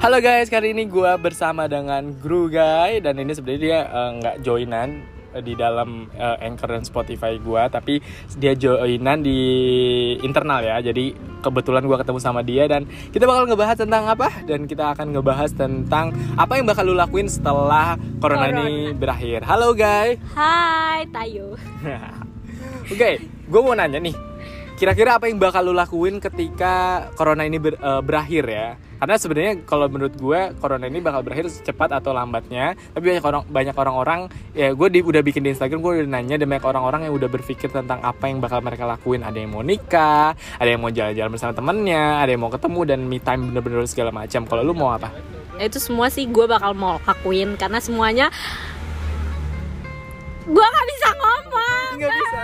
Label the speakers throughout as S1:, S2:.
S1: Halo guys, kali ini gue bersama dengan Gru Guy dan ini sebenarnya dia eh, nggak joinan eh, di dalam eh, Anchor dan Spotify gue, tapi dia joinan di internal ya. Jadi kebetulan gue ketemu sama dia dan kita bakal ngebahas tentang apa? Dan kita akan ngebahas tentang apa yang bakal lu lakuin setelah corona, ini berakhir. Halo Guy.
S2: Hai, Tayo.
S1: Oke, gue mau nanya nih. Kira-kira apa yang bakal lu lakuin ketika corona ini ber- eh, berakhir ya? Karena sebenarnya kalau menurut gue corona ini bakal berakhir secepat atau lambatnya. Tapi banyak orang banyak orang-orang ya gue di, udah bikin di Instagram gue udah nanya dan banyak orang-orang yang udah berpikir tentang apa yang bakal mereka lakuin. Ada yang mau nikah, ada yang mau jalan-jalan bersama temennya, ada yang mau ketemu dan me time bener-bener segala macam. Kalau lu mau apa?
S2: Ya, Itu semua sih gue bakal mau lakuin karena semuanya gue nggak bisa ngomong.
S1: Bisa.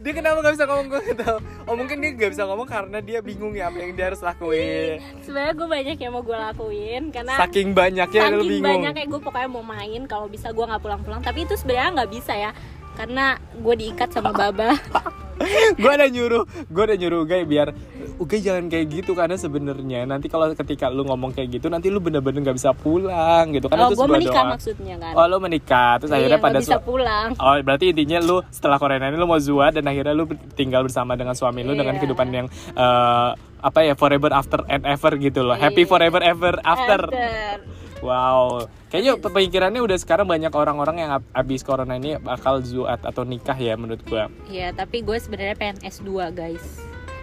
S1: Dia kenapa nggak bisa ngomong gue tahu. Oh mungkin dia nggak bisa ngomong karena dia bingung ya apa yang dia harus lakuin.
S2: Sebenarnya gue banyak yang mau gue lakuin karena
S1: Saking banyaknya lu
S2: saking
S1: bingung.
S2: banyak kayak gue pokoknya mau main kalau bisa gue nggak pulang-pulang. Tapi itu sebenarnya nggak bisa ya karena gue diikat sama baba.
S1: gue udah nyuruh gue udah nyuruh Ugay biar Ugay jangan kayak gitu karena sebenarnya nanti kalau ketika lu ngomong kayak gitu nanti lu bener-bener nggak bisa pulang gitu karena
S2: oh,
S1: itu sebuah
S2: menikah
S1: doa.
S2: maksudnya kan.
S1: Oh lu menikah terus
S2: iya,
S1: akhirnya pada
S2: bisa pulang.
S1: Oh berarti intinya lu setelah corona ini lu mau zua dan akhirnya lu tinggal bersama dengan suami lu dengan
S2: Iya.
S1: kehidupan yang eh, apa ya forever after and ever gitu loh happy
S2: Iya.
S1: forever ever after.
S2: After.
S1: Wow, kayaknya pemikirannya udah sekarang banyak orang-orang yang ab- abis corona ini bakal zuat atau nikah ya menurut gua.
S2: Iya, tapi gue sebenarnya pengen S2 guys.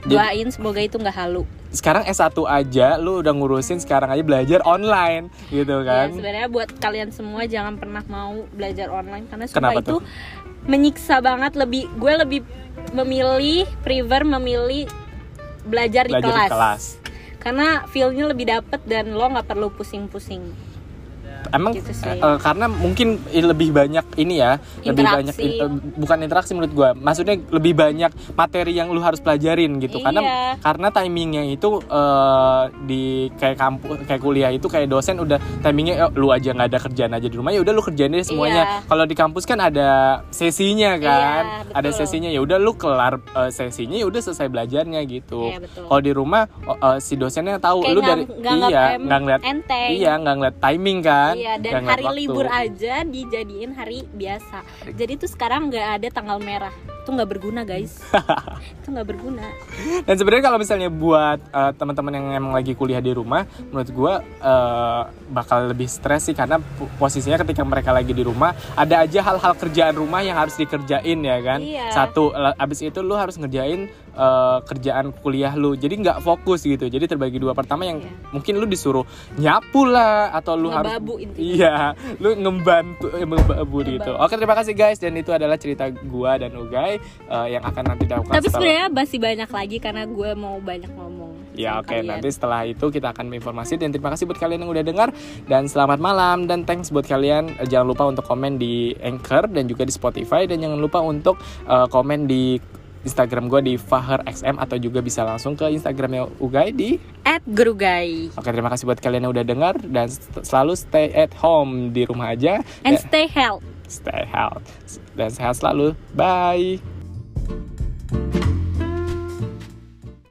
S2: Doain semoga itu nggak halu.
S1: Sekarang S1 aja lu udah ngurusin sekarang aja belajar online gitu
S2: Ya,
S1: kan.
S2: sebenarnya buat kalian semua jangan pernah mau belajar online karena sumpah
S1: Kenapa
S2: itu
S1: tuh?
S2: menyiksa banget lebih gue lebih memilih prefer memilih belajar, di,
S1: belajar
S2: kelas.
S1: di kelas.
S2: karena feelnya lebih dapet dan lo nggak perlu pusing-pusing
S1: Emang
S2: Gitu sih.
S1: eh, karena mungkin lebih banyak ini ya, lebih banyak
S2: Interaksi.
S1: in- eh, bukan interaksi menurut gua. Maksudnya lebih banyak materi yang lu harus pelajarin gitu. Karena
S2: Iya.
S1: karena timingnya itu eh, di kayak kampus kayak kuliah itu kayak dosen udah timingnya eh, lu aja nggak ada kerjaan aja di rumah ya udah lu kerjain deh semuanya.
S2: Iya.
S1: Kalau di kampus kan ada sesinya kan.
S2: Iya, betul.
S1: ada sesinya ya udah lu kelar eh, sesinya ya udah selesai belajarnya gitu.
S2: Iya.
S1: Kalau di rumah oh, eh, si dosennya tahu
S2: Kayak
S1: lu dari
S2: nganggap
S1: iya nggak ngeliat
S2: enteng.
S1: iya nggak ngeliat timing kan
S2: iya
S1: nggak
S2: dan hari
S1: waktu.
S2: libur aja dijadiin hari biasa. Jadi tuh sekarang nggak ada tanggal merah. Itu nggak berguna guys. Itu nggak berguna.
S1: Dan sebenarnya kalau misalnya buat eh, teman-teman yang emang lagi kuliah di rumah menurut gua eh, bakal lebih stres sih karena po- posisinya ketika mereka lagi di rumah ada aja hal-hal kerjaan rumah yang harus dikerjain ya kan?
S2: Iya.
S1: satu abis itu lu harus ngerjain eh, kerjaan kuliah lu. Jadi nggak fokus gitu. Jadi terbagi dua. Pertama yang
S2: Iya.
S1: mungkin lu disuruh nyapu lah atau lu harus
S2: Ngebabu intinya.
S1: iya lu ngebantu eh, membabu gitu.
S2: Ngebabu.
S1: oke terima kasih guys. Dan itu adalah cerita gua dan Ugay eh, yang akan nanti dilakukan
S2: tapi sebenarnya masih banyak lagi karena gue mau banyak ngomong.
S1: Ya oke.
S2: kalian.
S1: nanti setelah itu kita akan informasi. Dan terima kasih buat kalian yang udah dengar. Dan selamat malam. Dan thanks buat kalian. Eh, jangan lupa untuk komen di Anchor dan juga di Spotify. Dan jangan lupa untuk komen di Instagram gue di Fahar XM atau juga bisa langsung ke Instagramnya Ugay di
S2: Gerugai
S1: Oke terima kasih buat kalian yang udah dengar dan selalu stay at home di rumah aja.
S2: And stay healthy.
S1: Stay health dan sehat selalu. Bye